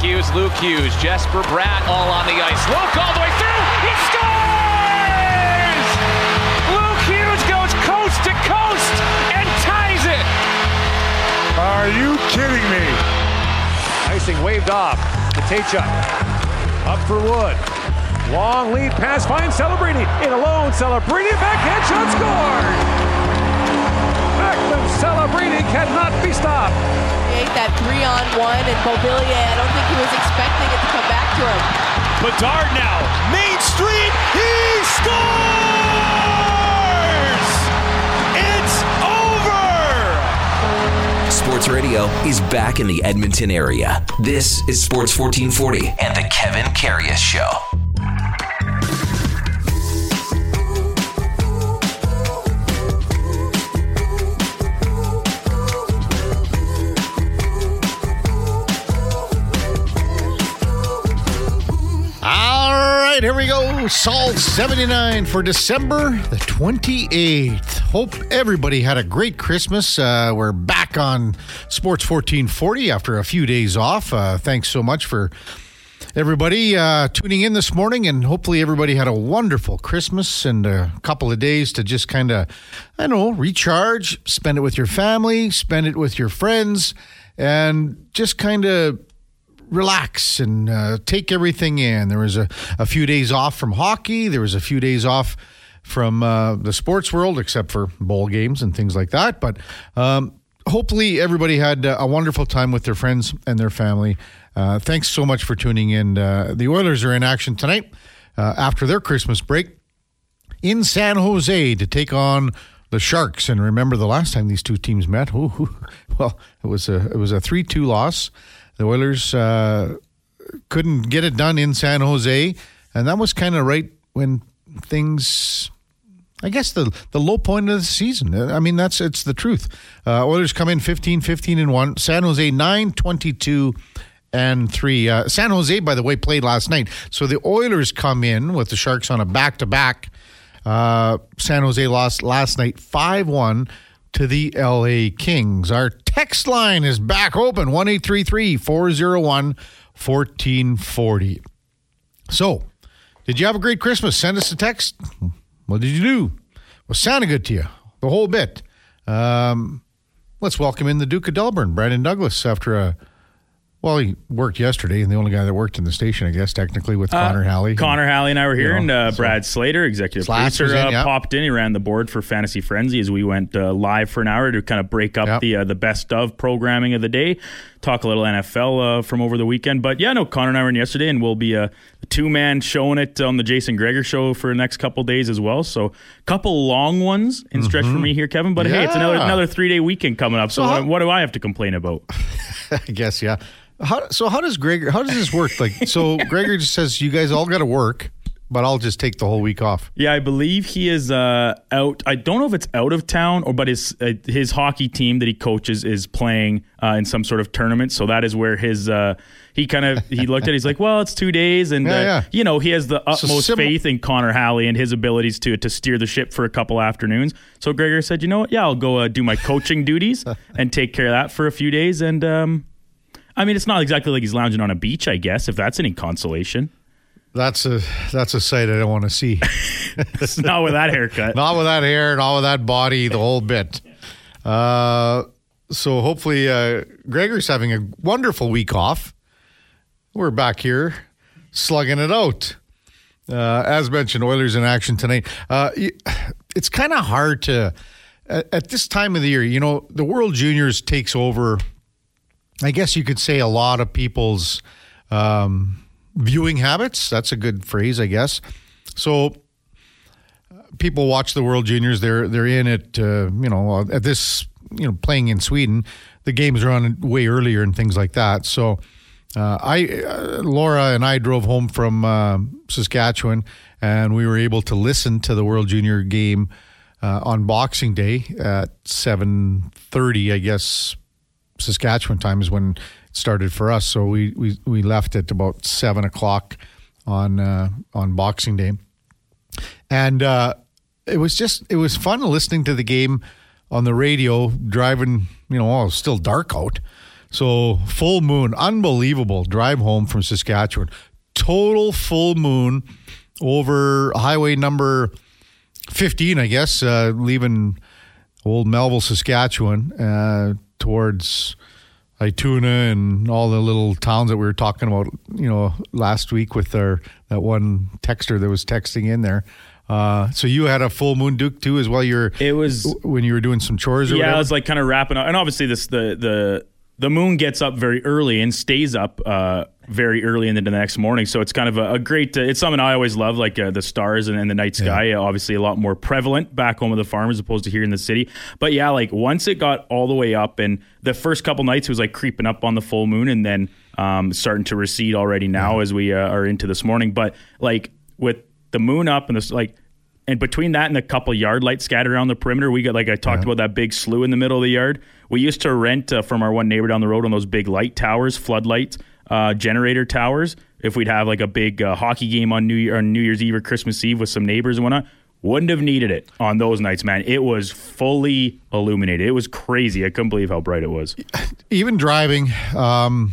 Hughes, Luke Hughes, Jesper Bratt all on the ice. Luke all the way through. He scores! Luke Hughes goes coast to coast and ties it. Are you kidding me? Icing waved off. Mateychuk up for Wood. Long lead pass finds Celebrini. In alone, Celebrini backhand shot scored. Macklin Celebrini cannot be stopped. He ate that three on one, and Beauvillier, I don't think he was expecting it to come back to him. Bedard now, Main Street, he scores! It's over! Sports Radio is back in the Edmonton area. This is Sports 1440 and the Kevin Karius Show. Right, here we go. Salt 79 for December the 28th. Hope everybody had a great Christmas. Uh, we're back on Sports 1440 after a few days off. Uh, thanks so much for everybody uh, tuning in this morning, and hopefully everybody had a wonderful Christmas and a couple of days to just kind of, I don't know, recharge, spend it with your family, spend it with your friends, and just kind of relax and uh, take everything in. There was a, a few days off from hockey. There was a few days off from uh, the sports world, except for bowl games and things like that. But um, hopefully, everybody had a wonderful time with their friends and their family. Uh, thanks so much for tuning in. Uh, the Oilers are in action tonight uh, after their Christmas break in San Jose to take on the Sharks. And remember, the last time these two teams met, ooh, well, it was a it was a three two loss. The Oilers uh, couldn't get it done in San Jose, and that was kind of right when things. I guess the the low point of the season. I mean, that's it's the truth. Uh, Oilers come in 15, 15 and one. San Jose 9, 22 and three. Uh, San Jose, by the way, played last night. So the Oilers come in with the Sharks on a back to back. San Jose lost last night 5 1 to the LA Kings. Our text line is back open 1 401 1440. So, did you have a great Christmas? Send us a text. What did you do? Was Santa good to you? The whole bit. Um, let's welcome in the Duke of Delburne, Brandon Douglas, after a well, he worked yesterday, and the only guy that worked in the station, I guess, technically with Connor Halley. Uh, Connor Halley and I were here, know, and uh, so- Brad Slater, executive Slash producer, in, uh, yeah. popped in. He ran the board for Fantasy Frenzy as we went uh, live for an hour to kind of break up Yep. the uh, the best of programming of the day, talk a little NFL uh, from over the weekend. But yeah, no, Connor and I were in yesterday, and we'll be a two man showing it on the Jason Gregor show for the next couple days as well. So, a couple long ones in stretch for me here, Kevin. But hey, it's another Mm-hmm. Another three day weekend coming up. So, So what, what do I have to complain about? I guess, yeah. How, so how does Gregor? How does this work? Like, so Gregor just says you guys all got to work, but I'll just take the whole week off. Yeah, I believe he is uh, out. I don't know if it's out of town or, but his uh, his hockey team that he coaches is playing uh, in some sort of tournament. So that is where his uh, he kind of he looked at. it, He's like, well, it's two days, and Yeah, uh, yeah. you know he has the utmost sim- faith in Connor Halley and his abilities to to steer the ship for a couple afternoons. So Gregor said, you know what? Yeah, I'll go uh, do my coaching duties and take care of that for a few days. And um, I mean, it's not exactly like he's lounging on a beach, I guess, if that's any consolation. That's a that's a sight I don't want to see. Not with that haircut. not with that hair, not with that body, the whole bit. Uh, so hopefully, uh, Gregor's having a wonderful week off. We're back here slugging it out. Uh, as mentioned, Oilers in action tonight. Uh, it's kind of hard to at, at this time of the year. You know, the World Juniors takes over. I guess you could say a lot of people's um, viewing habits. That's a good phrase, I guess. So people watch the World Juniors. They're they're in it. Uh, you know, at this you know playing in Sweden, the games are on way earlier and things like that. So. Uh, I, uh, Laura and I drove home from uh, Saskatchewan, and we were able to listen to the World Junior game uh, on Boxing Day at seven thirty. I guess Saskatchewan time is when it started for us. So we we, we left at about seven o'clock on uh, on Boxing Day, and uh, it was just it was fun listening to the game on the radio driving. You know, it was still dark out. So full moon, unbelievable drive home from Saskatchewan. Total full moon over highway number 15, I guess, uh, leaving old Melville, Saskatchewan, uh, towards Ituna and all the little towns that we were talking about, you know, last week with our that one texter that was texting in there. Uh, so you had a full moon Duke too, as well. You're It was when you were doing some chores. Or yeah, whatever? I was like kind of wrapping up, and obviously this the the the moon gets up very early and stays up uh, very early into the next morning. So it's kind of a, a great. Uh, it's something I always love, like uh, the stars and, and the night sky. Uh, obviously, a lot more prevalent back home with the farm as opposed to here in the city. But yeah, like once it got all the way up, and the first couple nights it was like creeping up on the full moon, and then um, starting to recede already now as we uh, are into this morning. But like with the moon up and this like. And between that and a couple yard lights scattered around the perimeter, we got like I talked about that big slough in the middle of the yard. We used to rent uh, from our one neighbor down the road on those big light towers, floodlights, uh, generator towers. If we'd have like a big uh, hockey game on New Year on New Year's Eve or Christmas Eve with some neighbors and whatnot, wouldn't have needed it on those nights, man. It was fully illuminated. It was crazy. I couldn't believe how bright it was. even driving, um,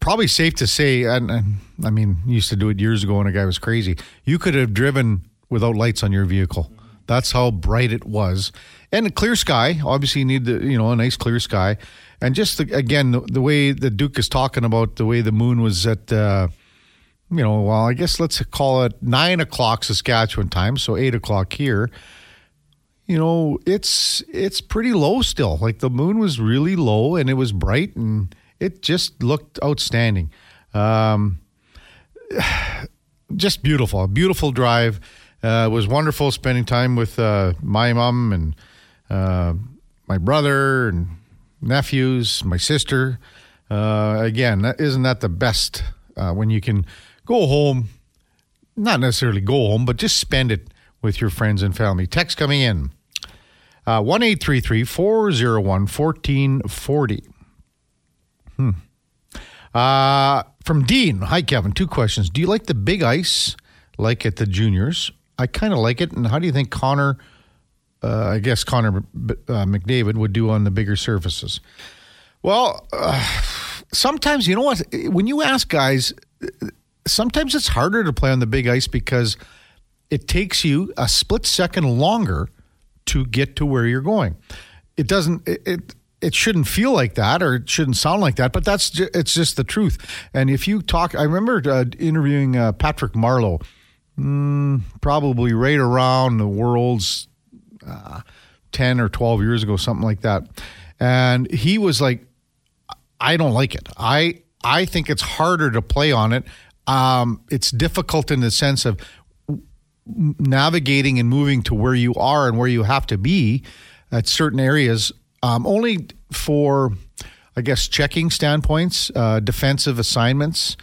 probably safe to say, and, and I mean, used to do it years ago when a guy was crazy. You could have driven without lights on your vehicle. That's how bright it was, and a clear sky. Obviously, you need the you know a nice clear sky, and just the, again the, the way the Duke is talking about the way the moon was at. Uh, you know, well, I guess let's call it nine o'clock Saskatchewan time, so eight o'clock here. You know, it's it's pretty low still. Like the moon was really low and it was bright and it just looked outstanding. Um, just beautiful, a beautiful drive. Uh, it was wonderful spending time with uh, my mom and uh, my brother and nephews, my sister. Again, isn't that the best when you can go home? Not necessarily go home, but just spend it with your friends and family. Text coming in uh, one eight three three four zero one fourteen forty. Hmm. Uh, from Dean. Hi, Kevin. Two questions. Do you like the big ice like at the juniors? I kind of like it. And how do you think Connor, uh, I guess Connor uh, McDavid, would do on the bigger surfaces? Well, uh, sometimes, you know what? When you ask guys, sometimes it's harder to play on the big ice because it takes you a split second longer to get to where you're going. It doesn't, it, it it shouldn't feel like that or it shouldn't sound like that, but that's ju- it's just the truth. And if you talk, I remember uh, interviewing uh, Patrick Marleau, mm, probably right around the world's uh, ten or twelve years ago, something like that, and he was like, "I don't like it. I I think it's harder to play on it. Um, it's difficult in the sense of navigating and moving to where you are and where you have to be at certain areas um, only for, I guess, checking standpoints, uh, defensive assignments.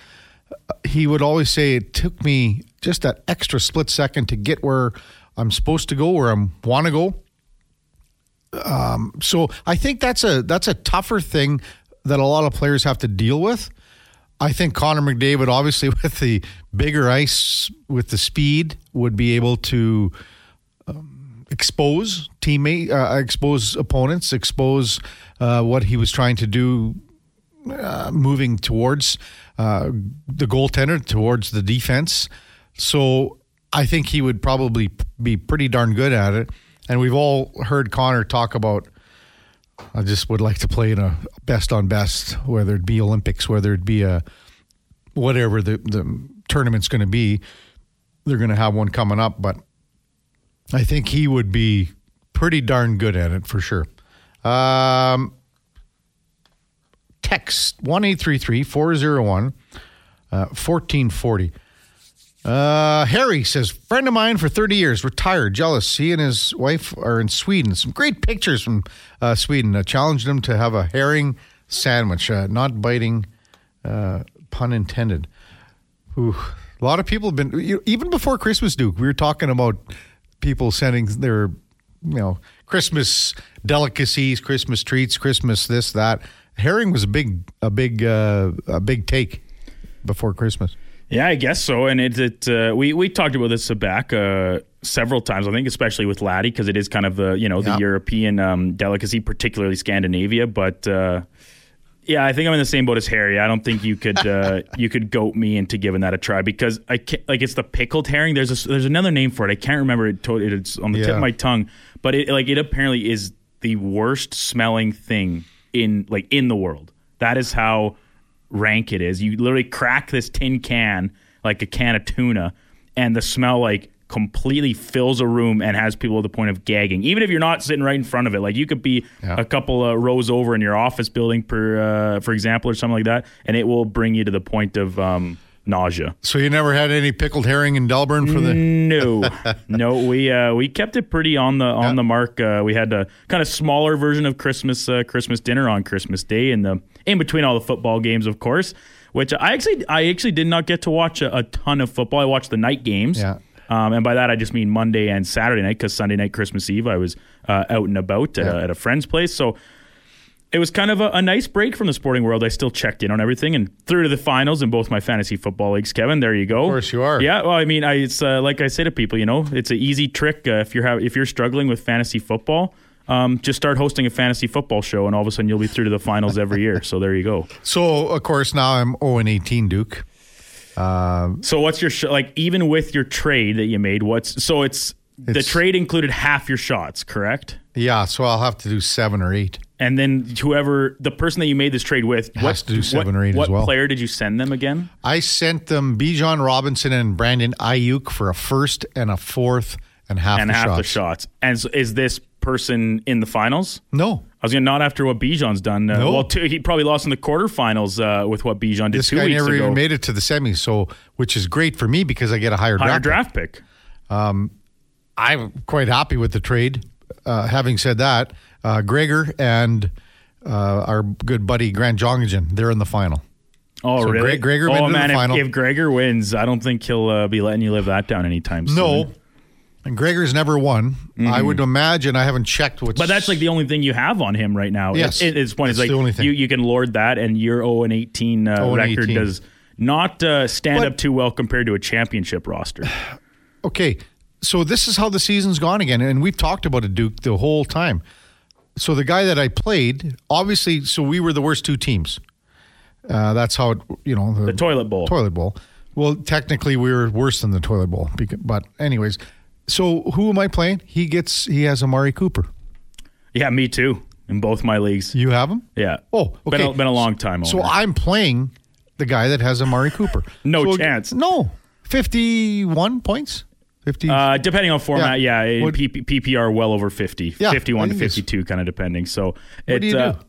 He would always say it took me just that extra split second to get where I'm supposed to go, where I want to go. Um, so I think that's a that's a tougher thing that a lot of players have to deal with. I think Connor McDavid, obviously with the bigger ice, with the speed, would be able to um, expose teammate, uh, expose opponents, expose uh, what he was trying to do, uh, moving towards uh, the goaltender, towards the defense. So I think he would probably be pretty darn good at it. And we've all heard Connor talk about. I just would like to play in a best on best, whether it be Olympics, whether it be a whatever the the tournament's going to be. They're going to have one coming up, but I think he would be pretty darn good at it for sure. Um, text 1 401 1440. Uh, Harry says, friend of mine for 30 years, retired, jealous. He and his wife are in Sweden. Some great pictures from uh, Sweden. Uh, challenged him to have a herring sandwich, uh, not biting, uh, pun intended. Ooh, a lot of people have been, you, even before Christmas, Duke, we were talking about people sending their, you know, Christmas delicacies, Christmas treats, Christmas this, that. Herring was a big, a big, uh, a big take before Christmas. Yeah, I guess so. And it, it uh, we we talked about this back uh, several times. I think, especially with Laddie, because it is kind of the you know the Yeah. European um, delicacy, particularly Scandinavia. But uh, Yeah, I think I'm in the same boat as Harry. I don't think you could uh, you could goat me into giving that a try because I can't, like it's the pickled herring. There's a, there's another name for it. I can't remember it. to- It's on the tip of my tongue, but it like it apparently is the worst smelling thing in like in the world. That is how rank it is. You literally crack this tin can like a can of tuna, and the smell like completely fills a room and has people at the point of gagging. Even if you're not sitting right in front of it, like you could be Yeah. a couple of rows over in your office building, per uh, for example, or something like that, and it will bring you to the point of um, nausea. So you never had any pickled herring in Delburne for the. No, no, we uh, we kept it pretty on the on Yeah. the mark. Uh, we had a kind of smaller version of Christmas uh, Christmas dinner on Christmas Day, in the in between all the football games, of course. Which I actually I actually did not get to watch a, a ton of football. I watched the night games. Yeah. Um, and by that I just mean Monday and Saturday night because Sunday night Christmas Eve I was uh, out and about at, a, at a friend's place. So it was kind of a, a nice break from the sporting world. I still checked in on everything and through to the finals in both my fantasy football leagues. Kevin, there you go. Of course you are. Yeah. Well, I mean, I, it's uh, like I say to people, you know, it's an easy trick uh, if you're ha- if you're struggling with fantasy football. Um, just start hosting a fantasy football show, and all of a sudden you'll be through to the finals every year. So there you go. So of course now I'm 0 and 18, Duke. So what's your sh- like? Even with your trade that you made, what's so it's, the trade included half your shots, correct? Yeah, so I'll have to do seven or eight. And then whoever the person that you made this trade with Has what, to do seven what, or eight as What well. player did you send them again? I sent them Bijan Robinson and Brandon Aiyuk for a first and a fourth and half and the half shots. the shots. And so is this person in the finals? No, I was gonna not after what Bijan's done. Uh, No. Well, two, he probably lost in the quarterfinals uh, with what Bijan did this two guy weeks never ago. even made it to the semis. So, which is great for me because I get a higher, Higher draft. draft pick. I'm quite happy with the trade. Uh, having said that, uh, Gregor and uh, our good buddy Grant Jongajan, they're in the final. Oh, So really? Greg- Gregor oh to the man, if, if Gregor wins, I don't think he'll uh, be letting you live that down anytime soon. No, and Gregor's never won. I would imagine. I haven't checked what's. Mm-hmm. But that's like the only thing you have on him right now. Yes. It, it's point That's like the only thing. you you can lord that, and your 0 and 18 uh, 0 and record 18. does not uh, stand But- up too well compared to a championship roster. okay. So this is how the season's gone again, and we've talked about it, Duke, the whole time. So the guy that I played, obviously, so we were the worst two teams. Uh, that's how it, you know, The toilet bowl. Toilet bowl. Well, technically, we were worse than the toilet bowl. But anyways, so who am I playing? He gets. He has Amari Cooper. Yeah, me too. In both my leagues. You have him. Yeah. Oh, okay. Been a, been a long time. So. I'm playing the guy that has Amari Cooper. No So- chance. No, fifty-one points. Fifty. Uh, depending on format, yeah, P- PPR well over 50, Yeah, 51 to 52, kind of depending. So What do you uh, do?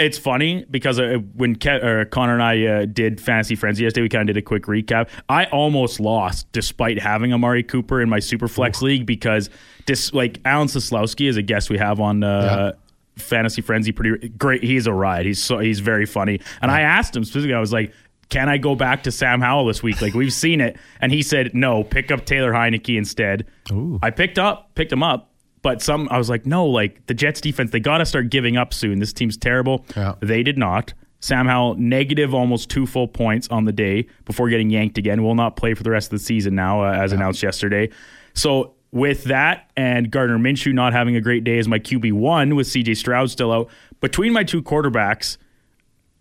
It's funny because uh, when Ke- or Connor and I uh, did Fantasy Frenzy yesterday, we kind of did a quick recap. I almost lost despite having Amari Cooper in my Super Superflex league because dis- like Alan Soslowski is a guest we have on. Uh, Fantasy Frenzy, pretty great. He's a ride. He's so he's very funny. And I asked him specifically. I was like, "Can I go back to Sam Howell this week? Like we've seen it." And he said, "No, pick up Taylor Heinicke instead." I picked up, picked him up, but some I was like, "No, like the Jets defense, they got to start giving up soon. This team's terrible." Yeah. They did not. Sam Howell negative almost two full points on the day before getting yanked again. Will not play for the rest of the season now, uh, as announced yesterday. So with that and Gardner Minshew not having a great day as my QB one with CJ Stroud still out, between my two quarterbacks,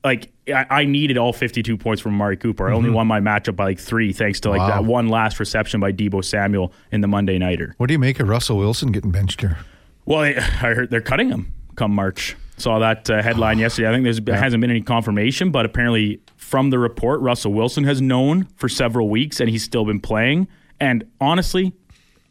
like I, I needed all 52 points from Amari Cooper. I only won my matchup by like three thanks to like Mm-hmm. Wow. that one last reception by Deebo Samuel in the Monday nighter. what do you make of Russell Wilson getting benched here? Well, I I heard they're cutting him come March. Saw that uh, headline yesterday. I think there's hasn't been any confirmation, but apparently from the report, Russell Wilson has known for several weeks, and he's still been playing. And honestly,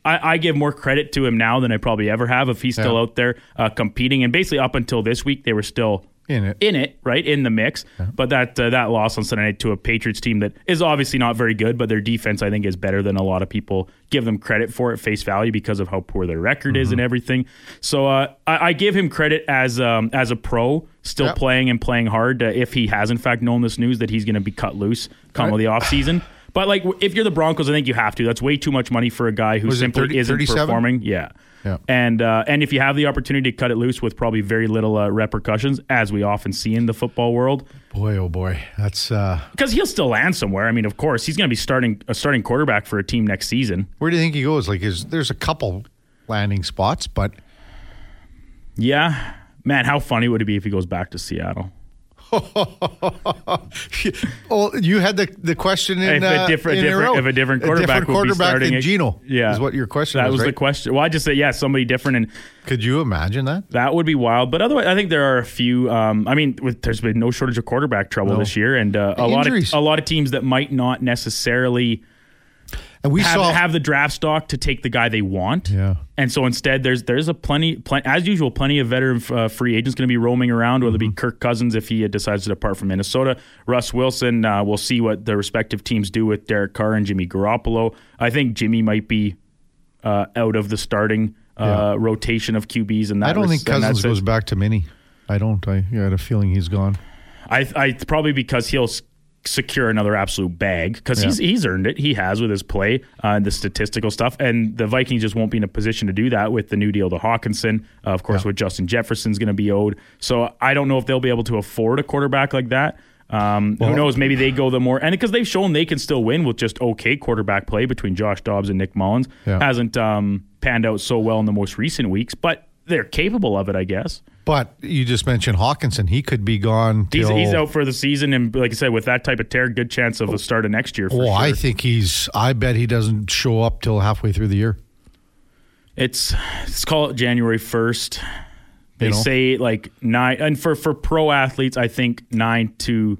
I, I give more credit to him now than I probably ever have if he's still Yeah. out there uh, competing. And basically, up until this week, they were still In it. in it, right in the mix. But that uh, that loss on Sunday night to a Patriots team that is obviously not very good, but their defense I think is better than a lot of people give them credit for at face value because of how poor their record is Mm-hmm. and everything. So uh, I, I give him credit as um, as a pro, still Yep. playing and playing hard. Uh, if he has in fact known this news that he's going to be cut loose come Right. the offseason. But like, if you're the Broncos, I think you have to. That's way too much money for a guy who Was simply 30 isn't 37? performing. Yeah. Yeah. And uh, and if you have the opportunity to cut it loose with probably very little uh, repercussions, as we often see in the football world, Boy, oh boy, that's uh, because he'll still land somewhere. I mean, of course, he's going to be starting a starting quarterback for a team next season. where do you think he goes? Like, is there's a couple landing spots, but Yeah, man, how funny would it be if he goes back to Seattle? oh, you had the, the question in if a uh, different, in different if a different quarterback, different quarterback would be starting than it- Gino. yeah, is what your question That was. was the question. Well, I just said yeah, somebody different, and Could you imagine that? that would be wild. But otherwise, I think there are a few. Um, I mean, with, there's been no shortage of quarterback trouble No. this year, and uh, a lot of a lot of teams that might not necessarily And we have, saw have the draft stock to take the guy they want. Yeah. And so instead, there's there's a plenty, plenty as usual, plenty of veteran uh, free agents going to be roaming around. Whether it Mm-hmm. be Kirk Cousins if he decides to depart from Minnesota, Russ Wilson. Uh, we'll see what the respective teams do with Derek Carr and Jimmy Garoppolo. I think Jimmy might be uh, out of the starting uh, Yeah. rotation of QBs, and that I don't res- think Cousins that's it. goes back to Mini. I don't. I, I had a feeling he's gone. I, I probably because he'll secure another absolute bag because he's he's earned it. He has with his play uh, and the statistical stuff, and the Vikings just won't be in a position to do that with the new deal to Hockenson. Uh, of course, with Justin Jefferson's going to be owed, so I don't know if they'll be able to afford a quarterback like that. Um, who knows? Maybe they go the more and because they've shown they can still win with just okay quarterback play between Josh Dobbs and Nick Mullens. Yeah. Hasn't um, panned out so well in the most recent weeks, but they're capable of it, I guess. But you just mentioned Hockenson. He could be gone. He's, till- he's out for the season, and like I said, with that type of tear, good chance of a start of next year. For Oh, sure. I think he's. I bet he doesn't show up till halfway through the year. it's let's call it January first. They You know? say like nine, and for for pro athletes, I think nine to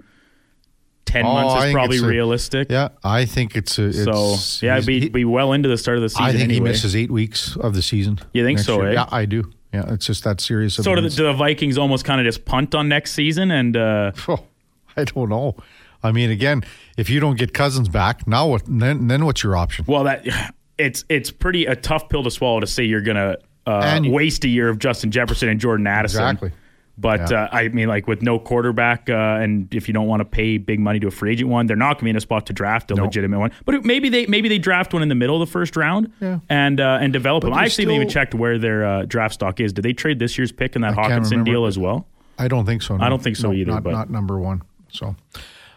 ten Oh, months is probably a- realistic. Yeah, I think it's. A, it's So yeah, he's- be he- be well into the start of the season. I think he misses eight weeks of the season. You think so, year. eh? Yeah, I do. Yeah, it's just that serious. of So do the, do the Vikings almost kind of just punt on next season and uh, Oh, I don't know. I mean, again, if you don't get Cousins back, now what? Then then what's your option? well that it's it's pretty a tough pill to swallow to say you're gonna uh, And waste a year of Justin Jefferson and Jordan Addison. Exactly. But Yeah. uh, I mean, like with no quarterback, uh, and if you don't want to pay big money to a free agent one, they're not going to be in a spot to draft a No. legitimate one. But it- maybe they maybe they draft one in the middle of the first round, Yeah. and uh, and develop But them. I actually haven't even checked where their uh, draft stock is. Did they trade this year's pick in that I Hockenson deal as well? I don't think so. no. I don't think so No, either, Not, but- not number one. So,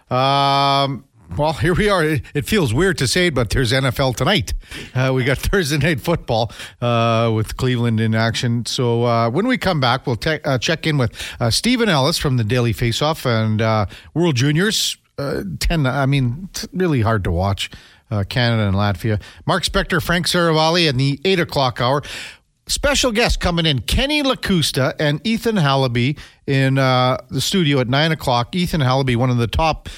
um, well, here we are. It, feels weird to say but there's NFL tonight. Uh, we got Thursday night football uh, with Cleveland in action. So uh, when we come back, we'll te- uh, check in with uh, Steven Ellis from the Daily Faceoff and uh, World Juniors. Ten. I mean, it's really hard to watch. Canada and Latvia. Mark Spector, Frank Seravalli, in the eight o'clock hour. Special guest coming in, Kenny Lacusta and Ethan Hallaby in the studio at nine o'clock. Ethan Hallaby, one of the top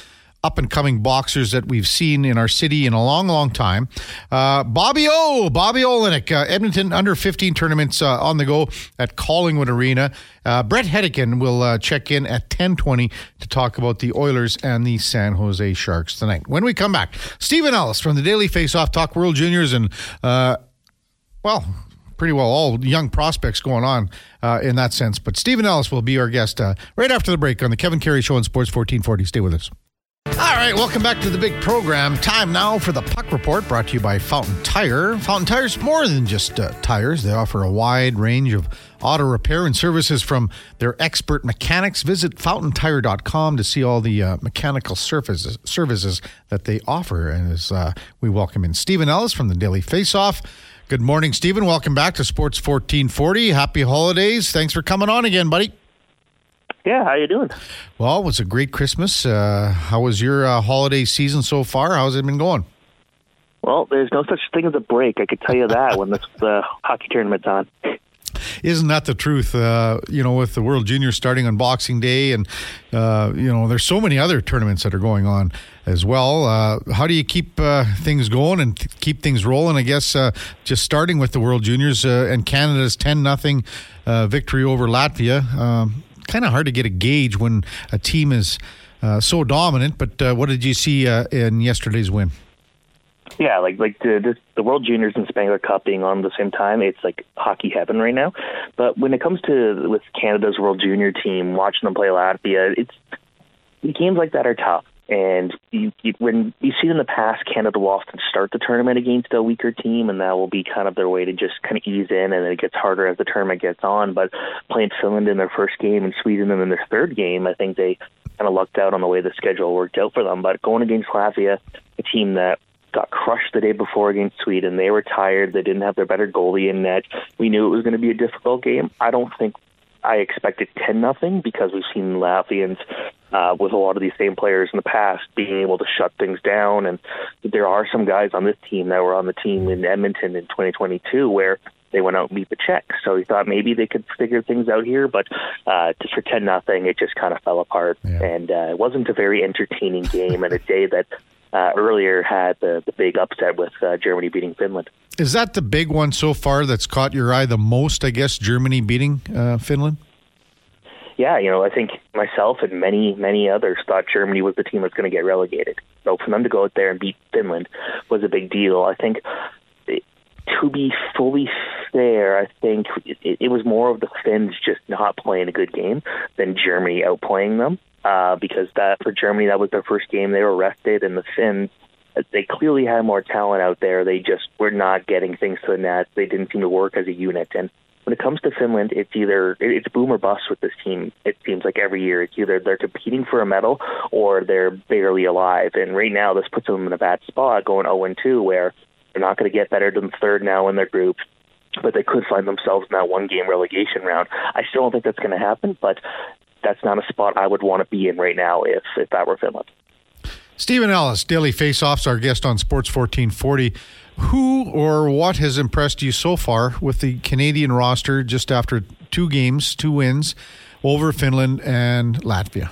up and coming boxers that we've seen in our city in a long, long time. Uh, Bobby O, Bobby Olenek, uh, Edmonton under 15 tournaments uh, on the go at Collingwood Arena. Uh, Bret Hedican will uh, check in at 10:20 to talk about the Oilers and the San Jose Sharks tonight. When we come back, Steven Ellis from the Daily Faceoff Talk World Juniors and. Uh, well, pretty well all young prospects going on uh, in that sense. But Steven Ellis will be our guest uh, right after the break on the Kevin Carey Show on Sports 1440. Stay with us. All right, welcome back to the big program. Time now for the Puck Report brought to you by Fountain Tire. Fountain Tire's more than just uh, tires, they offer a wide range of auto repair and services from their expert mechanics. Visit fountaintire.com to see all the uh, mechanical services, services that they offer. And as uh, we welcome in Steven Ellis from the Daily Face Off. Good morning, Steven. Welcome back to Sports 1440. Happy holidays. Thanks for coming on again, buddy. Yeah, how you doing? Well, it was a great Christmas. Uh, how was your uh, holiday season so far? How's it been going? Well, there's no such thing as a break. I could tell you that when this, the hockey tournament's on. Isn't that the truth? Uh, you know, with the World Juniors starting on Boxing Day, and uh, you know, there's so many other tournaments that are going on as well. Uh, how do you keep uh, things going and th- keep things rolling? I guess uh, just starting with the World Juniors uh, and Canada's ten nothing uh, victory over Latvia. Um, kind of hard to get a gauge when a team is uh, so dominant. But uh, what did you see uh, in yesterday's win? Yeah, like like the the World Juniors and Spengler Cup being on at the same time, it's like hockey heaven right now. But when it comes to with Canada's World Junior team, watching them play Latvia, it's games like that are tough. And you, you, when you see in the past, Canada will often start the tournament against a weaker team, and that will be kind of their way to just kind of ease in, and then it gets harder as the tournament gets on. But playing Finland in their first game and Sweden in their third game, I think they kind of lucked out on the way the schedule worked out for them. But going against Latvia, a team that got crushed the day before against Sweden. They were tired. They didn't have their better goalie in net. We knew it was going to be a difficult game. I don't think I expected 10 nothing because we've seen Latvians uh, with a lot of these same players in the past being able to shut things down. And there are some guys on this team that were on the team in Edmonton in 2022 where they went out and beat the Czechs. So he thought maybe they could figure things out here, but uh, just for 10 nothing, it just kind of fell apart. Yeah. And uh, it wasn't a very entertaining game and a day that uh, earlier had the, the big upset with uh, Germany beating Finland. Is that the big one so far that's caught your eye the most? I guess Germany beating uh, Finland. yeah, you know, I think myself and many, many others thought Germany was the team that's going to get relegated. So for them to go out there and beat Finland was a big deal. I think, to be fully fair, I think it, it was more of the Finns just not playing a good game than Germany outplaying them. Uh, because that for Germany, that was their first game. They were rested, and the Finns they clearly had more talent out there. They just were not getting things to the net. They didn't seem to work as a unit. And when it comes to Finland, it's either it's boom or bust with this team. It seems like every year it's either they're competing for a medal or they're barely alive. And right now, this puts them in a bad spot, going 0 and 2, where they're not going to get better than third now in their group. But they could find themselves in that one game relegation round. I still don't think that's going to happen, but that's not a spot I would want to be in right now if if that were Finland. Steven Ellis, Daily Faceoffs, our guest on Sports 1440. Who or what has impressed you so far with the Canadian roster just after two games, two wins over Finland and Latvia?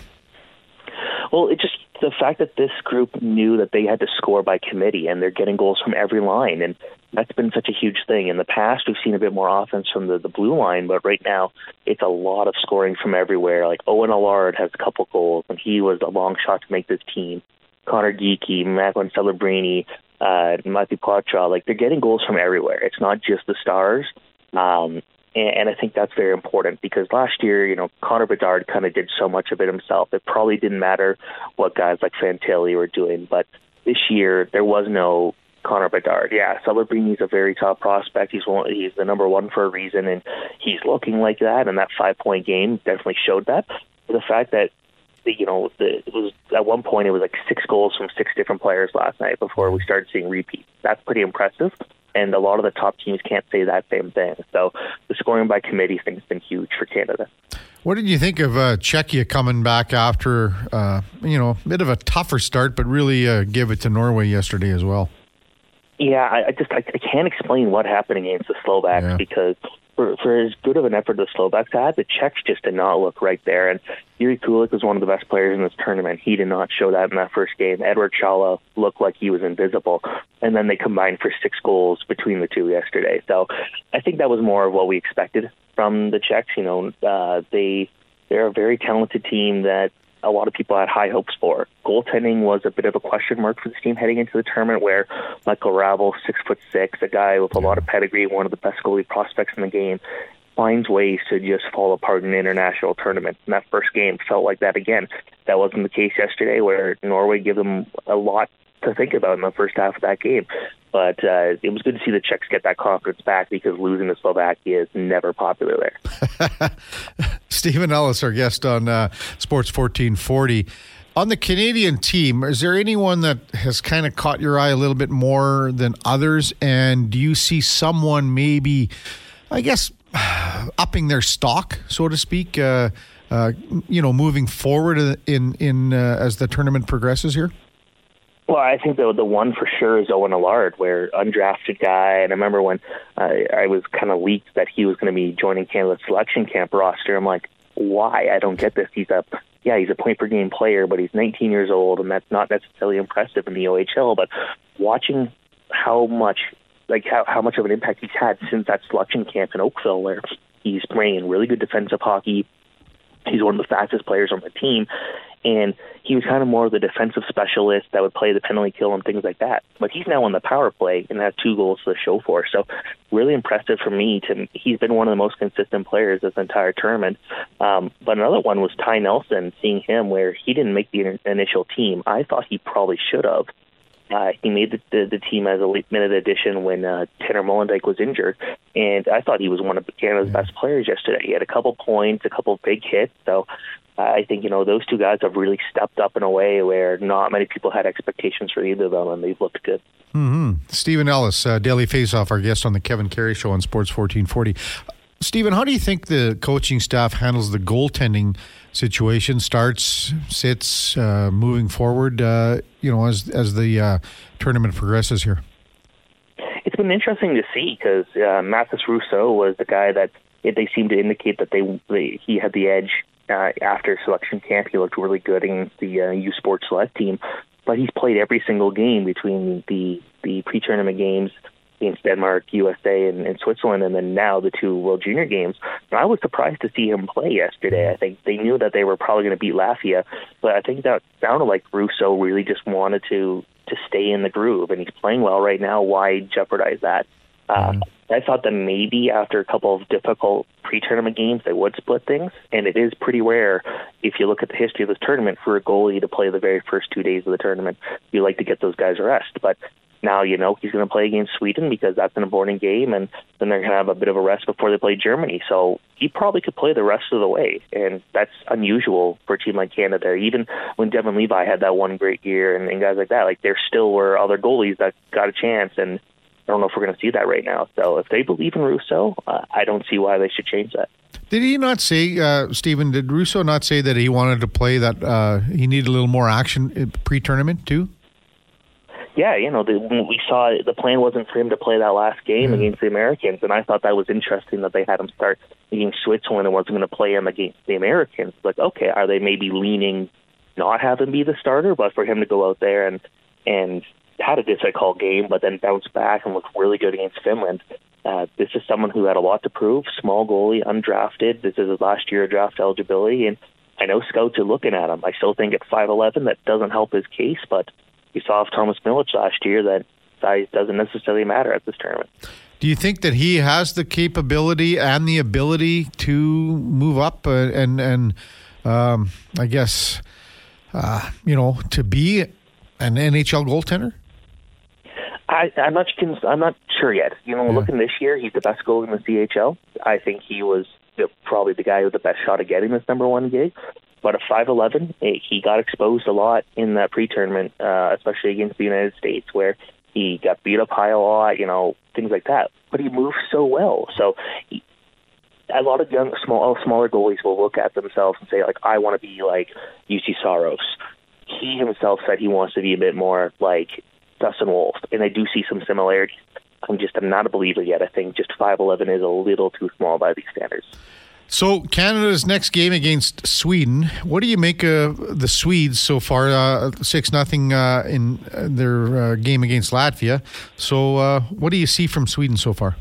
Well, it just the fact that this group knew that they had to score by committee and they're getting goals from every line and that's been such a huge thing. In the past we've seen a bit more offense from the, the blue line, but right now it's a lot of scoring from everywhere. Like Owen Allard has a couple goals and he was a long shot to make this team. Conor Geekie, Macklin Celebrini, uh, Matthew Poitras, like they're getting goals from everywhere. It's not just the stars. Um, and, and I think that's very important because last year, you know, Connor Bedard kind of did so much of it himself. It probably didn't matter what guys like Fantilli were doing, but this year there was no Connor Bedard. Yeah, Celebrini's a very top prospect. He's one, he's the number one for a reason, and he's looking like that. And that five point game definitely showed that. The fact that you know, the, it was at one point it was like six goals from six different players last night before we started seeing repeats. That's pretty impressive, and a lot of the top teams can't say that same thing. So the scoring by committee thing has been huge for Canada. What did you think of uh, Czechia coming back after, uh, you know, a bit of a tougher start, but really uh, give it to Norway yesterday as well? Yeah, I, I just I, I can't explain what happened against the Slovaks Yeah. because for as good of an effort the Slovaks had, the Czechs just did not look right there. And Jiri Kulich was one of the best players in this tournament. He did not show that in that first game. Edward Chala looked like he was invisible, and then they combined for six goals between the two yesterday. So I think that was more of what we expected from the Czechs. You know, uh, they they're a very talented team that a lot of people had high hopes for. Goaltending was a bit of a question mark for this team heading into the tournament, where Michael Hrabal, six foot six, a guy with a lot of pedigree, one of the best goalie prospects in the game, finds ways to just fall apart in international tournaments. And that first game felt like that again. That wasn't the case yesterday, where Norway gave them a lot to think about in the first half of that game. But uh, it was good to see the Czechs get that confidence back because losing to Slovakia is never popular there. Steven Ellis, our guest on uh, Sports 1440. On the Canadian team, is there anyone that has kind of caught your eye a little bit more than others? And do you see someone maybe, I guess, upping their stock, so to speak, uh, uh, you know, moving forward in in uh, as the tournament progresses here? Well, I think the the one for sure is Owen Allard, where undrafted guy. And I remember when uh, I was kind of leaked that he was going to be joining Canada's selection camp roster. I'm like, why? I don't get this. He's a yeah, he's a point per game player, but he's 19 years old, and that's not necessarily impressive in the OHL. But watching how much like how, how much of an impact he's had since that selection camp in Oakville, where he's playing really good defensive hockey. He's one of the fastest players on the team, and he was kind of more of the defensive specialist that would play the penalty kill and things like that. But he's now on the power play and has two goals to show for. So really impressive for me. To he's been one of the most consistent players this entire tournament. Um, but another one was Ty Nelson. Seeing him where he didn't make the initial team, I thought he probably should have. Uh, he made the, the, the team as a late minute addition when uh, Tanner Molendyk was injured, and I thought he was one of Canada's best players yesterday. He had a couple points, a couple big hits, so uh, I think you know those two guys have really stepped up in a way where not many people had expectations for either of them, and they've looked good. Mm-hmm. Steven Ellis, uh, Daily Faceoff, our guest on the Kevin Carey Show on Sports 1440. Steven, how do you think the coaching staff handles the goaltending situation? Starts, sits, uh, moving forward. Uh, you know, as as the uh, tournament progresses here. It's been interesting to see because uh, Mathis Rousseau was the guy that they seemed to indicate that they, they he had the edge uh, after selection camp. He looked really good in the uh, U Sports Select team, but he's played every single game between the the pre-tournament games against Denmark, USA, and, and Switzerland, and then now the two World Junior games. And I was surprised to see him play yesterday. I think they knew that they were probably going to beat Latvia, but I think that sounded like Rousseau really just wanted to to stay in the groove, and he's playing well right now. Why jeopardize that? Uh, mm. I thought that maybe after a couple of difficult pre-tournament games, they would split things, and it is pretty rare if you look at the history of this tournament for a goalie to play the very first two days of the tournament. You like to get those guys rest, but now you know he's going to play against Sweden because that's an important game, and then they're going to have a bit of a rest before they play Germany. So he probably could play the rest of the way, and that's unusual for a team like Canada. Even when Devon Levi had that one great year and, and guys like that, like there still were other goalies that got a chance, and I don't know if we're going to see that right now. So if they believe in Rousseau, uh, I don't see why they should change that. Did he not say, uh, Steven? Did Rousseau not say that he wanted to play that uh, he needed a little more action pre-tournament too? Yeah, you know, the, we saw the plan wasn't for him to play that last game mm. against the Americans, and I thought that was interesting that they had him start against Switzerland and wasn't going to play him against the Americans. Like, okay, are they maybe leaning not have him be the starter, but for him to go out there and and had a difficult game, but then bounce back and look really good against Finland. Uh, this is someone who had a lot to prove. Small goalie, undrafted. This is his last year of draft eligibility, and I know scouts are looking at him. I still think at 5'11 that doesn't help his case, but you saw with Thomas Milic last year that size doesn't necessarily matter at this tournament. Do you think that he has the capability and the ability to move up uh, and and um, I guess uh, you know to be an NHL goaltender? I, I'm not. I'm not sure yet. You know, yeah. looking this year, he's the best goalie in the CHL. I think he was the, probably the guy with the best shot of getting this number one gig but a 5'11. He got exposed a lot in that pre-tournament, uh, especially against the United States, where he got beat up high a lot, you know, things like that. But he moves so well. So he, a lot of young, small, smaller goalies will look at themselves and say, like, I want to be like Juuse Saros. He himself said he wants to be a bit more like Dustin Wolf, and I do see some similarities. I'm just I'm not a believer yet. I think just 5'11 is a little too small by these standards. So Canada's next game against Sweden. What do you make of the Swedes so far? Uh, six uh, nothing uh, in uh, their uh, game against Latvia. So uh, what do you see from Sweden so far?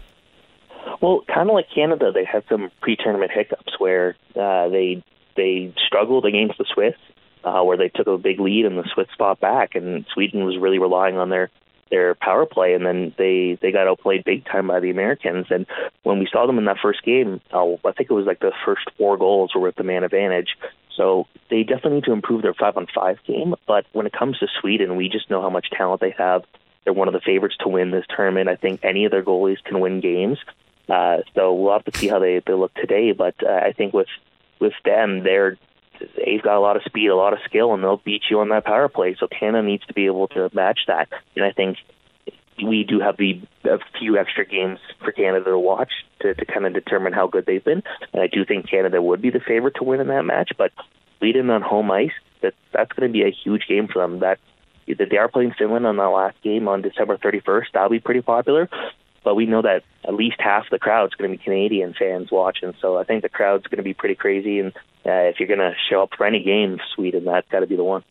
Well, kind of like Canada, they had some pre-tournament hiccups where they they struggled against the Swiss, where they took a big lead and the Swiss fought back, and Sweden was really relying on their their power play, and then they they got outplayed big time by the Americans. And when we saw them in that first game, uh, I think it was like the first four goals were with the man advantage. So they definitely need to improve their five on five game. But when it comes to Sweden, we just know how much talent they have. They're one of the favorites to win this tournament. I think any of their goalies can win games. Uh, so we'll have to see how they, they look today. But uh, I think with with them, they're they've got a lot of speed, a lot of skill, and they'll beat you on that power play. So Canada needs to be able to match that. And I think we do have the a few extra games for Canada to watch to, to kind of determine how good they've been. And I do think Canada would be the favorite to win in that match, but leading on home ice, that that's going to be a huge game for them. That That they are playing Finland on that last game on December 31st. That'll be pretty popular but we know that at least half the crowd's going to be Canadian fans watching. So I think the crowd's going to be pretty crazy. And uh, if you're going to show up for any game, Sweden, that's got to be the one.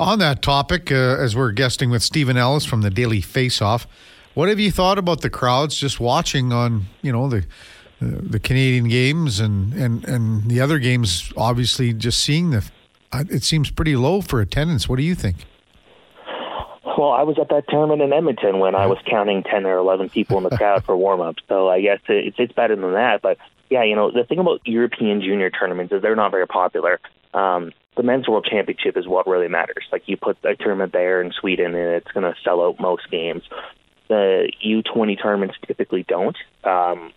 On that topic, uh, as we're guesting with Steven Ellis from the Daily Faceoff, what have you thought about the crowds just watching on, you know, the uh, the Canadian games and, and, and the other games? Obviously, just seeing the, uh, it seems pretty low for attendance. What do you think? Well, I was at that tournament in Edmonton when I was counting ten or eleven people in the crowd for warm up. So I guess it's it's better than that. But yeah, you know the thing about European junior tournaments is they're not very popular. Um, the men's world championship is what really matters. Like you put a tournament there in Sweden, and it's going to sell out most games. The U20 tournaments typically don't. Um,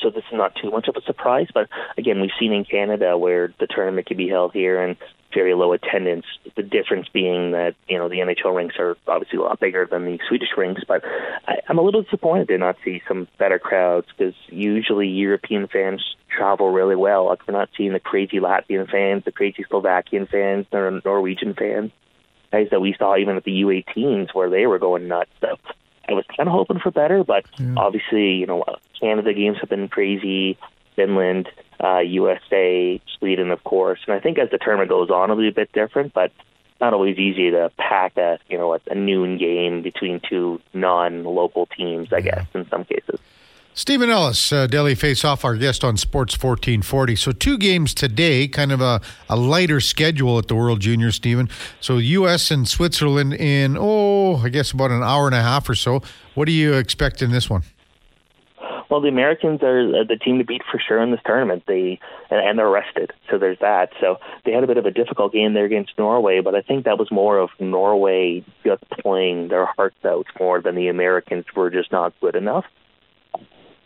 so this is not too much of a surprise. But again, we've seen in Canada where the tournament can be held here, and very low attendance. The difference being that you know the NHL rinks are obviously a lot bigger than the Swedish rinks, but I, I'm a little disappointed to not see some better crowds because usually European fans travel really well. Like we're not seeing the crazy Latvian fans, the crazy Slovakian fans, the Norwegian fans, guys that we saw even at the U18s where they were going nuts. So I was kind of hoping for better, but yeah. obviously, you know, Canada games have been crazy. Finland, uh, USA, Sweden, of course. And I think as the tournament goes on, it'll be a bit different, but not always easy to pack a you know a, a noon game between two non-local teams. I guess in some cases. Steven Ellis, uh, Daily Faceoff, our guest on Sports 1440. So, two games today, kind of a, a lighter schedule at the World Junior, Steven. So, U.S. and Switzerland in, oh, I guess about an hour and a half or so. What do you expect in this one? Well, the Americans are the team to beat for sure in this tournament. They and, they're rested, so there's that. So they had a bit of a difficult game there against Norway, but I think that was more of Norway just playing their hearts out more than the Americans were just not good enough.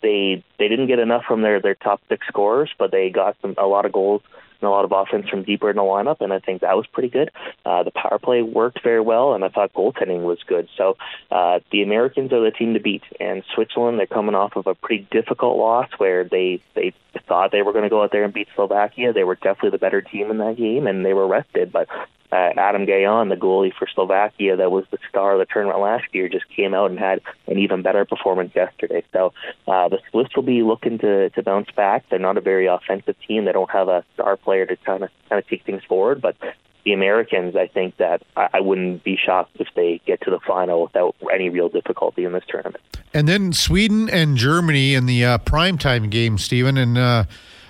They they didn't get enough from their their top six scorers, but they got some a lot of goals a lot of offense from deeper in the lineup, and I think that was pretty good. Uh, the power play worked very well, and I thought goaltending was good. So uh, the Americans are the team to beat, and Switzerland they're coming off of a pretty difficult loss where they they thought they were going to go out there and beat Slovakia. They were definitely the better team in that game, and they were rested, but uh, Adam Gajan, the goalie for Slovakia, that was the star of the tournament last year, just came out and had an even better performance yesterday. So uh, the Swiss will be looking to to bounce back. They're not a very offensive team. They don't have a star player to kind of kind of take things forward, but the Americans, I think that I, I wouldn't be shocked if they get to the final without any real difficulty in this tournament. And then Sweden and Germany in the uh, primetime game, Steven, and. Uh,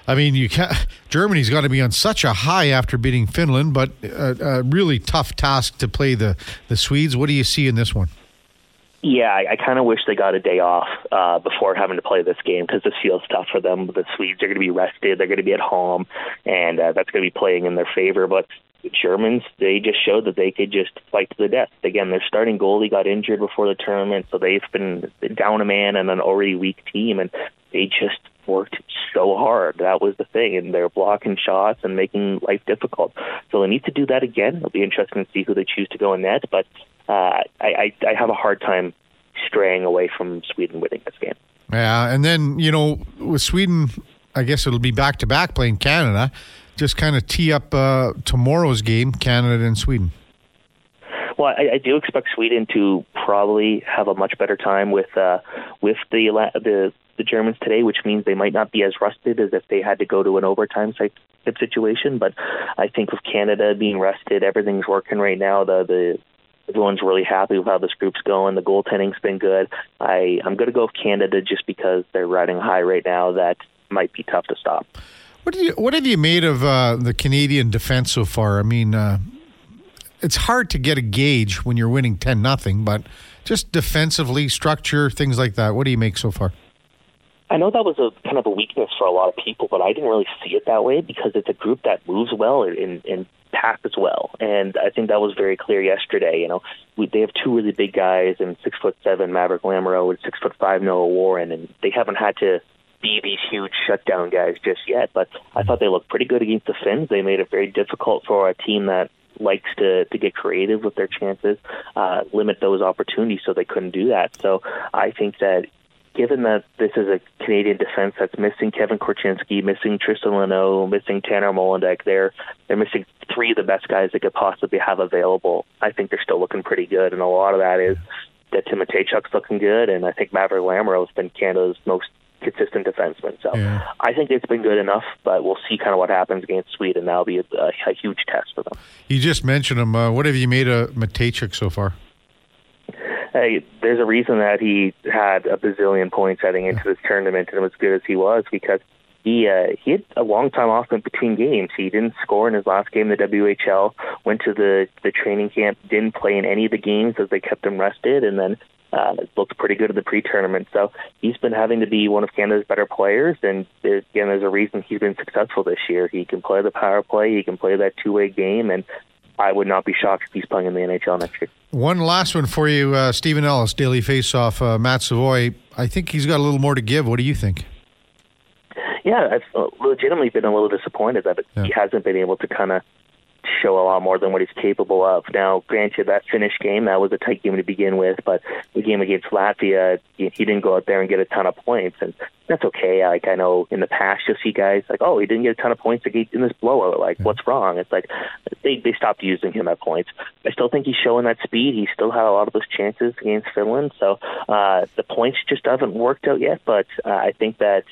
I mean, you can't. Germany's got to be on such a high after beating Finland, but a, a, really tough task to play the the Swedes. What do you see in this one? Yeah, I, I kind of wish they got a day off uh, before having to play this game because this feels tough for them. The Swedes are going to be rested; they're going to be at home, and uh, that's going to be playing in their favor. But the Germans, they just showed that they could just fight to the death. Again, their starting goalie got injured before the tournament, so they've been down a man and an already weak team, and they just worked so hard. That was the thing, and they're blocking shots and making life difficult. So they need to do that again. It'll be interesting to see who they choose to go in net, but uh, I, I, I have a hard time straying away from Sweden winning this game. Yeah, and then you know with Sweden, I guess it'll be back to back playing Canada. Just kind of tee up uh, tomorrow's game, Canada and Sweden. Well, I, I do expect Sweden to probably have a much better time with uh, with the the the Germans today, which means they might not be as rusted as if they had to go to an overtime type, situation. But I think with Canada being rested, everything's working right now. The the everyone's really happy with how this group's going. The goaltending's been good. I I'm going to go with Canada just because they're riding high right now. That might be tough to stop. What, you, what have you made of uh, the Canadian defense so far? I mean, uh, it's hard to get a gauge when you're winning ten nothing, but just defensively, structure, things like that. What do you make so far? I know that was a kind of a weakness for a lot of people, but I didn't really see it that way because it's a group that moves well and, and passes well, and I think that was very clear yesterday. You know, we, they have two really big guys, and six foot seven Maverick Lamoureux and six foot five Noah Warren, and they haven't had to be these huge shutdown guys just yet. But I thought they looked pretty good against the Finns. They made it very difficult for a team that likes to to get creative with their chances, uh, limit those opportunities, so they couldn't do that. So I think that given that this is a Canadian defense that's missing Kevin Korchinski, missing Tristan Luneau, missing Tanner Molendyk, they're they're missing three of the best guys they could possibly have available. I think they're still looking pretty good, and a lot of that is that Timotejchuk's looking good, and I think Maverick Lamoureux has been Canada's most consistent defenseman. So yeah. I think it's been good enough, but we'll see kind of what happens against Sweden. That'll be a, a, a huge test for them. You just mentioned him. Uh, what have you made of Mateychuk so far? Hey, there's a reason that he had a bazillion points heading into this tournament and was good as he was because he uh, he had a long time off in between games. He didn't score in his last game in the WHL. Went to the the training camp, didn't play in any of the games as they kept him rested, and then uh, looked pretty good in the pre-tournament. So he's been having to be one of Canada's better players, and again, there's a reason he's been successful this year. He can play the power play, he can play that two-way game, and I would not be shocked if he's playing in the NHL next year. One last one for you, uh, Steven Ellis, Daily Faceoff, uh, Matt Savoy. I think he's got a little more to give. What do you think? Yeah, I've uh, legitimately been a little disappointed that yeah. he hasn't been able to kind of show a lot more than what he's capable of. Now, granted, that Finnish game that was a tight game to begin with, but the game against Latvia, he didn't go out there and get a ton of points, and that's okay. Like I know in the past, you'll see guys like, oh, he didn't get a ton of points in this blowout. Like, what's wrong? It's like they they stopped using him at points. I still think he's showing that speed. He still had a lot of those chances against Finland, so uh, the points just haven't worked out yet. But uh, I think that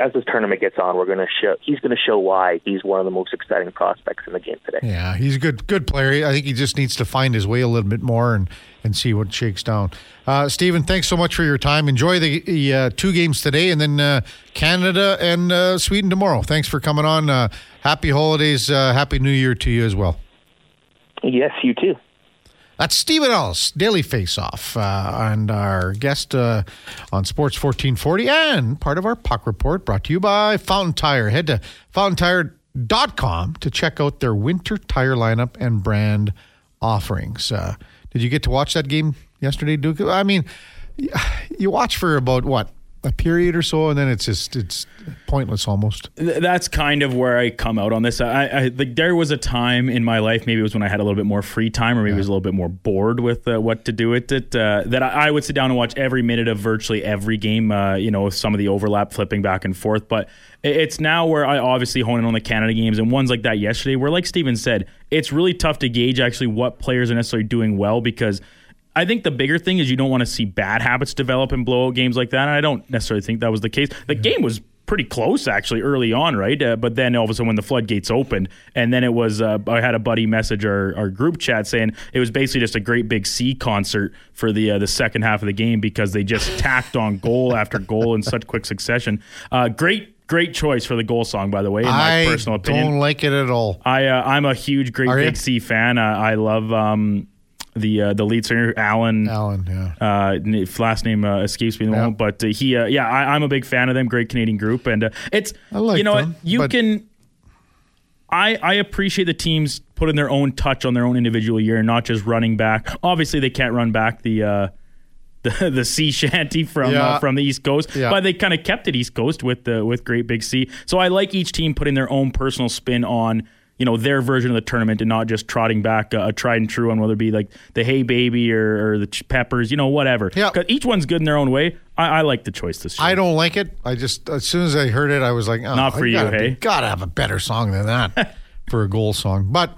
as this tournament gets on, we're going to show he's going to show why he's one of the most exciting prospects in the game today. Yeah, he's a good good player. I think he just needs to find his way a little bit more and and see what shakes down. Uh, Steven, thanks so much for your time. Enjoy the, the uh, two games today, and then uh, Canada and uh, Sweden tomorrow. Thanks for coming on. Uh, happy holidays, uh, happy New Year to you as well. Yes, you too. That's Steven Ellis, Daily Faceoff, uh, and our guest uh, on Sports 1440 and part of our puck report brought to you by Fountain Tire. Head to fountaintire.com to check out their winter tire lineup and brand offerings. Uh, did you get to watch that game yesterday, Duke? I mean, you watch for about what? A period or so, and then it's just it's pointless almost. That's kind of where I come out on this. I, I like there was a time in my life, maybe it was when I had a little bit more free time, or maybe yeah. I was a little bit more bored with uh, what to do with it. Uh, that I, I, would sit down and watch every minute of virtually every game. Uh, you know, some of the overlap, flipping back and forth. But it's now where I obviously hone in on the Canada games and ones like that yesterday, where like Steven said, it's really tough to gauge actually what players are necessarily doing well because I think the bigger thing is you don't want to see bad habits develop in blowout games like that. And I don't necessarily think that was the case. The game was pretty close actually early on, right? Uh, but then all of a sudden when the floodgates opened, and then it was uh, I had a buddy message our, our group chat saying it was basically just a great big Sea concert for the uh, the second half of the game because they just tacked on goal after goal in such quick succession. Uh, great. Great choice for the goal song, by the way. In my I personal opinion, I don't like it at all. I uh, I'm a huge Great Are Big you? Sea fan. Uh, I love um, the uh, the lead singer Alan. Alan, yeah. Uh, last name uh, escapes me the moment, but uh, he, uh, yeah, I, I'm a big fan of them. Great Canadian group, and uh, it's I like you know them, you but- can. I I appreciate the teams putting their own touch on their own individual year, and not just running back. Obviously, they can't run back the. Uh, the, the sea shanty from Yeah. uh, from the East Coast, Yeah. but they kind of kept it East Coast with the with Great Big Sea. So I like each team putting their own personal spin on you know their version of the tournament and not just trotting back a, a tried and true one, whether it be like the Hey Baby or, or the Ch- Peppers, you know, whatever. Yeah. each one's good in their own way. I, I like the choice this year. I don't like it. I just as soon as I heard it, I was like, oh, Not for I you, gotta, hey? Gotta have a better song than that for a goal song. But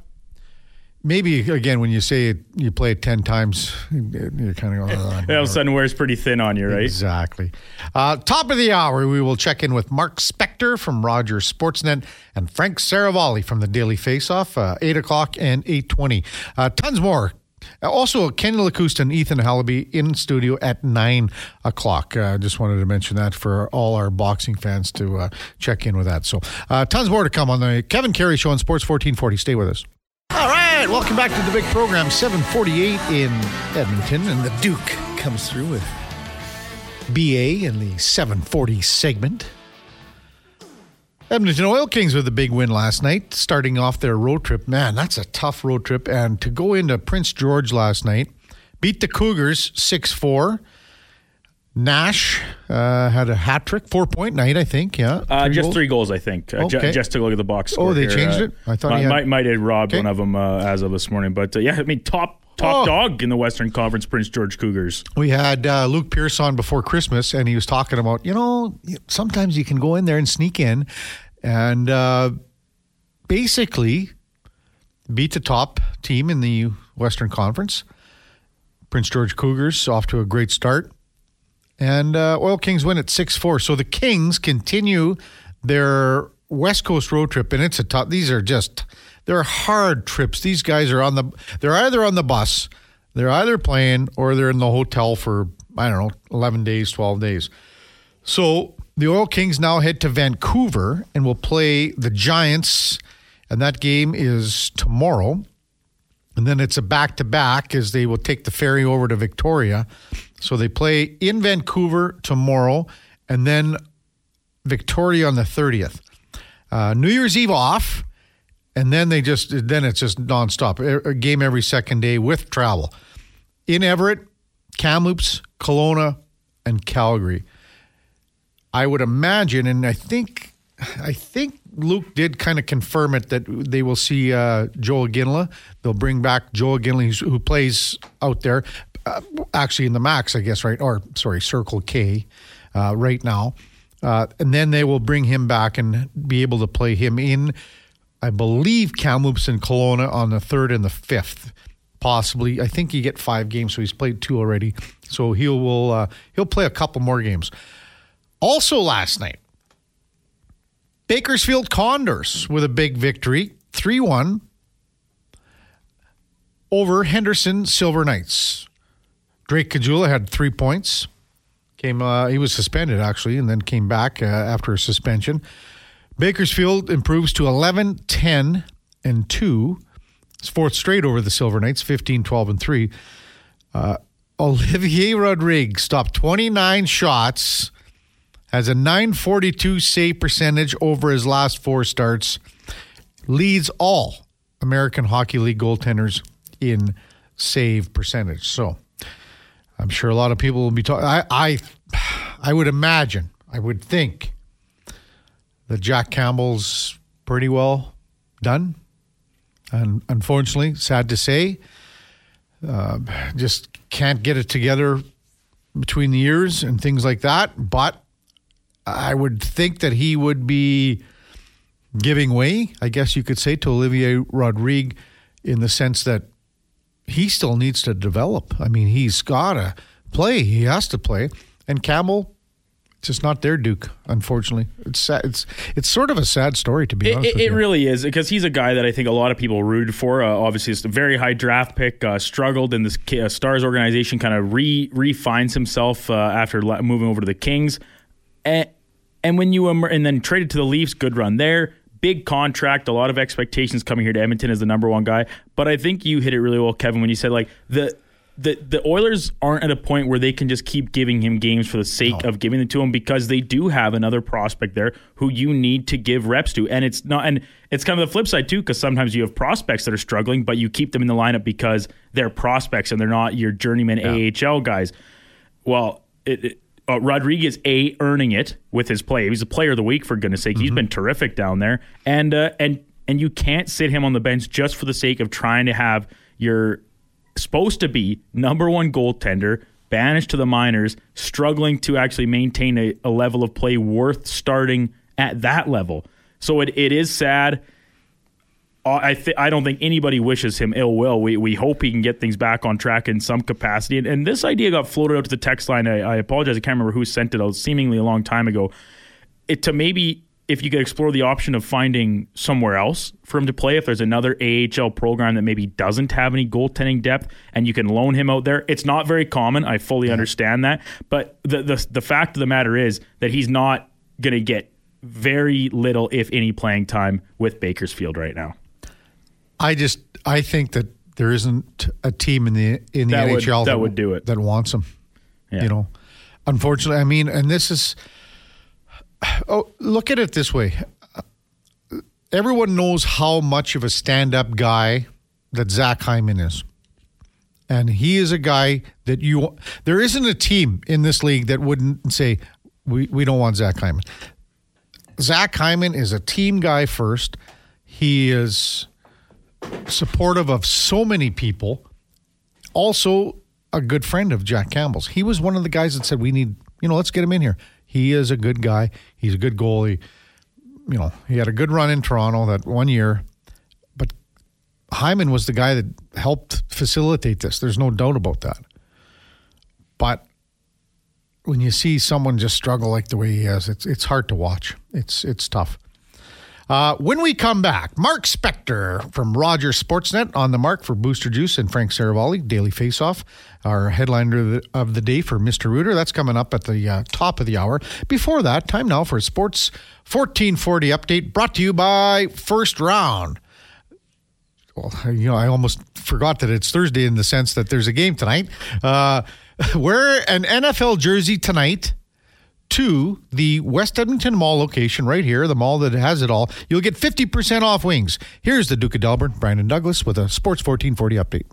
maybe again, when you say it, you play it ten times, you're kind of going. Oh, All of a sudden, wears pretty thin on you, right? Exactly. Uh, top of the hour, we will check in with Mark Spector from Rogers Sportsnet and Frank Seravalli from the Daily Faceoff, uh, 8 o'clock and 8.20. Uh, tons more. Also, Kenny Lacusta and Ethan Hallaby in studio at 9 o'clock. Uh, just wanted to mention that for all our boxing fans to uh, check in with that. So, uh, tons more to come on the Kevin Karius Show on Sports 1440. Stay with us. Right, welcome back to the big program, 748 in Edmonton, and the Duke comes through with BA in the 740 segment. Edmonton Oil Kings with a big win last night, starting off their road trip. Man, that's a tough road trip. And to go into Prince George last night, beat the Cougars 6 4. Nash uh, had a hat trick, four point night, I think. Yeah. Uh, just goals? three goals, I think. Uh, ju- Okay. just to look at the box score. Oh, they here. changed Uh, it? I thought might, he had- might, might have robbed Okay. one of them uh, as of this morning. But uh, yeah, I mean, top top Oh. dog in the Western Conference, Prince George Cougars. We had uh, Luke Pearson before Christmas, and he was talking about, you know, sometimes you can go in there and sneak in and uh, basically beat the top team in the Western Conference. Prince George Cougars off to a great start. And uh, Oil Kings win at 6 4. So the Kings continue their West Coast road trip, and it's a tough, these are just, they're hard trips. These guys are on the, they're either on the bus, they're either playing, or they're in the hotel for, I don't know, 11 days, 12 days. So the Oil Kings now head to Vancouver and will play the Giants, and that game is tomorrow. And then it's a back to back as they will take the ferry over to Victoria. So they play in Vancouver tomorrow and then Victoria on the 30th. Uh, New Year's Eve off, and then they just then it's just nonstop. A game every second day with travel. In Everett, Kamloops, Kelowna, and Calgary. I would imagine, and I think I think Luke did kind of confirm it that they will see uh, Joe Ginla. They'll bring back Joel Ginla, who plays out there, uh, actually in the Max, I guess, right? Or sorry, Circle K, uh, right now. Uh, and then they will bring him back and be able to play him in, I believe, Kamloops and Kelowna on the third and the fifth, possibly. I think you get five games, so he's played two already. So he will uh, he'll play a couple more games. Also, last night, Bakersfield Condors with a big victory, 3 1 over Henderson Silver Knights. Drake Caggiula had three points. Came, uh, he was suspended actually, and then came back uh, after a suspension. Bakersfield improves to 11, 10, and 2. It's fourth straight over the Silver Knights, 15, 12, and 3. Uh, Olivier Rodrigue stopped 29 shots, has a 942 save percentage over his last four starts, leads all American Hockey League goaltenders in save percentage. So I'm sure a lot of people will be talking. I, I, would imagine, I would think that Jack Campbell's pretty well done. And unfortunately, sad to say, uh, just can't get it together between the years and things like that. But I would think that he would be giving way, I guess you could say, to Olivier Rodrigue in the sense that he still needs to develop. I mean, he's got to play. He has to play. And Campbell, it's just not there, Duke. Unfortunately, it's sad. it's it's sort of a sad story to be It, honest it, it really is because he's a guy that I think a lot of people rooted for. Uh, obviously, it's a very high draft pick. Uh, struggled in this uh, Stars organization. Kind of re refines himself uh, after la- moving over to the Kings, and and when you emer- and then traded to the Leafs, good run there. Big contract, a lot of expectations coming here to Edmonton as the number one guy. But I think you hit it really well, Kevin, when you said like the the the Oilers aren't at a point where they can just keep giving him games for the sake of giving it to him because they do have another prospect there who you need to give reps to, and it's not and it's kind of the flip side too because sometimes you have prospects that are struggling, but you keep them in the lineup because they're prospects and they're not your journeyman AHL guys. Well, it, it, uh, Rodrigue's a earning it with his play. He's a player of the week for goodness sake. He's been terrific down there, and uh, and and you can't sit him on the bench just for the sake of trying to have your supposed to be number one goaltender banished to the minors, struggling to actually maintain a, a level of play worth starting at that level. So it, it is sad. Uh, I th- I don't think anybody wishes him ill will. We we hope he can get things back on track in some capacity. And, and this idea got floated out to the text line. I, I apologize. I can't remember who sent it. out seemingly a long time ago. It to maybe if you could explore the option of finding somewhere else for him to play. If there's another AHL program that maybe doesn't have any goaltending depth, and you can loan him out there. It's not very common. I fully understand that, but the the the fact of the matter is that he's not going to get very little, if any, playing time with Bakersfield right now. I just I think that there isn't a team in the in the That would- NHL that would do it. that wants him. Yeah. You know, unfortunately, I mean, and this is. Oh, look at it this way. Everyone knows how much of a stand-up guy that Zach Hyman is, and he is a guy that you. There isn't a team in this league that wouldn't say we we don't want Zach Hyman. Zach Hyman is a team guy first. He is supportive of so many people. Also, a good friend of Jack Campbell's. He was one of the guys that said, "We need, you know, let's get him in here." He is a good guy. He's a good goalie. You know, he had a good run in Toronto that one year, but Hyman was the guy that helped facilitate this. There's no doubt about that. But when you see someone just struggle like the way he has, it's it's hard to watch. It's it's tough. Uh, when we come back, Mark Spector from Rogers Sportsnet on the mark for Booster Juice and Frank Seravalli, Daily Faceoff, our headliner of the, day for Mr. Rooter. That's coming up at the uh, top of the hour. Before that, time now for Sports 1440 update brought to you by First Round. Well, you know, I almost forgot that it's Thursday in the sense that there's a game tonight. Uh, wear an NFL jersey tonight to the West Edmonton Mall location right here, the mall that has it all. You'll get 50% off wings. Here's the Duke of Delburne, Brandon Douglas, with a Sports 1440 update.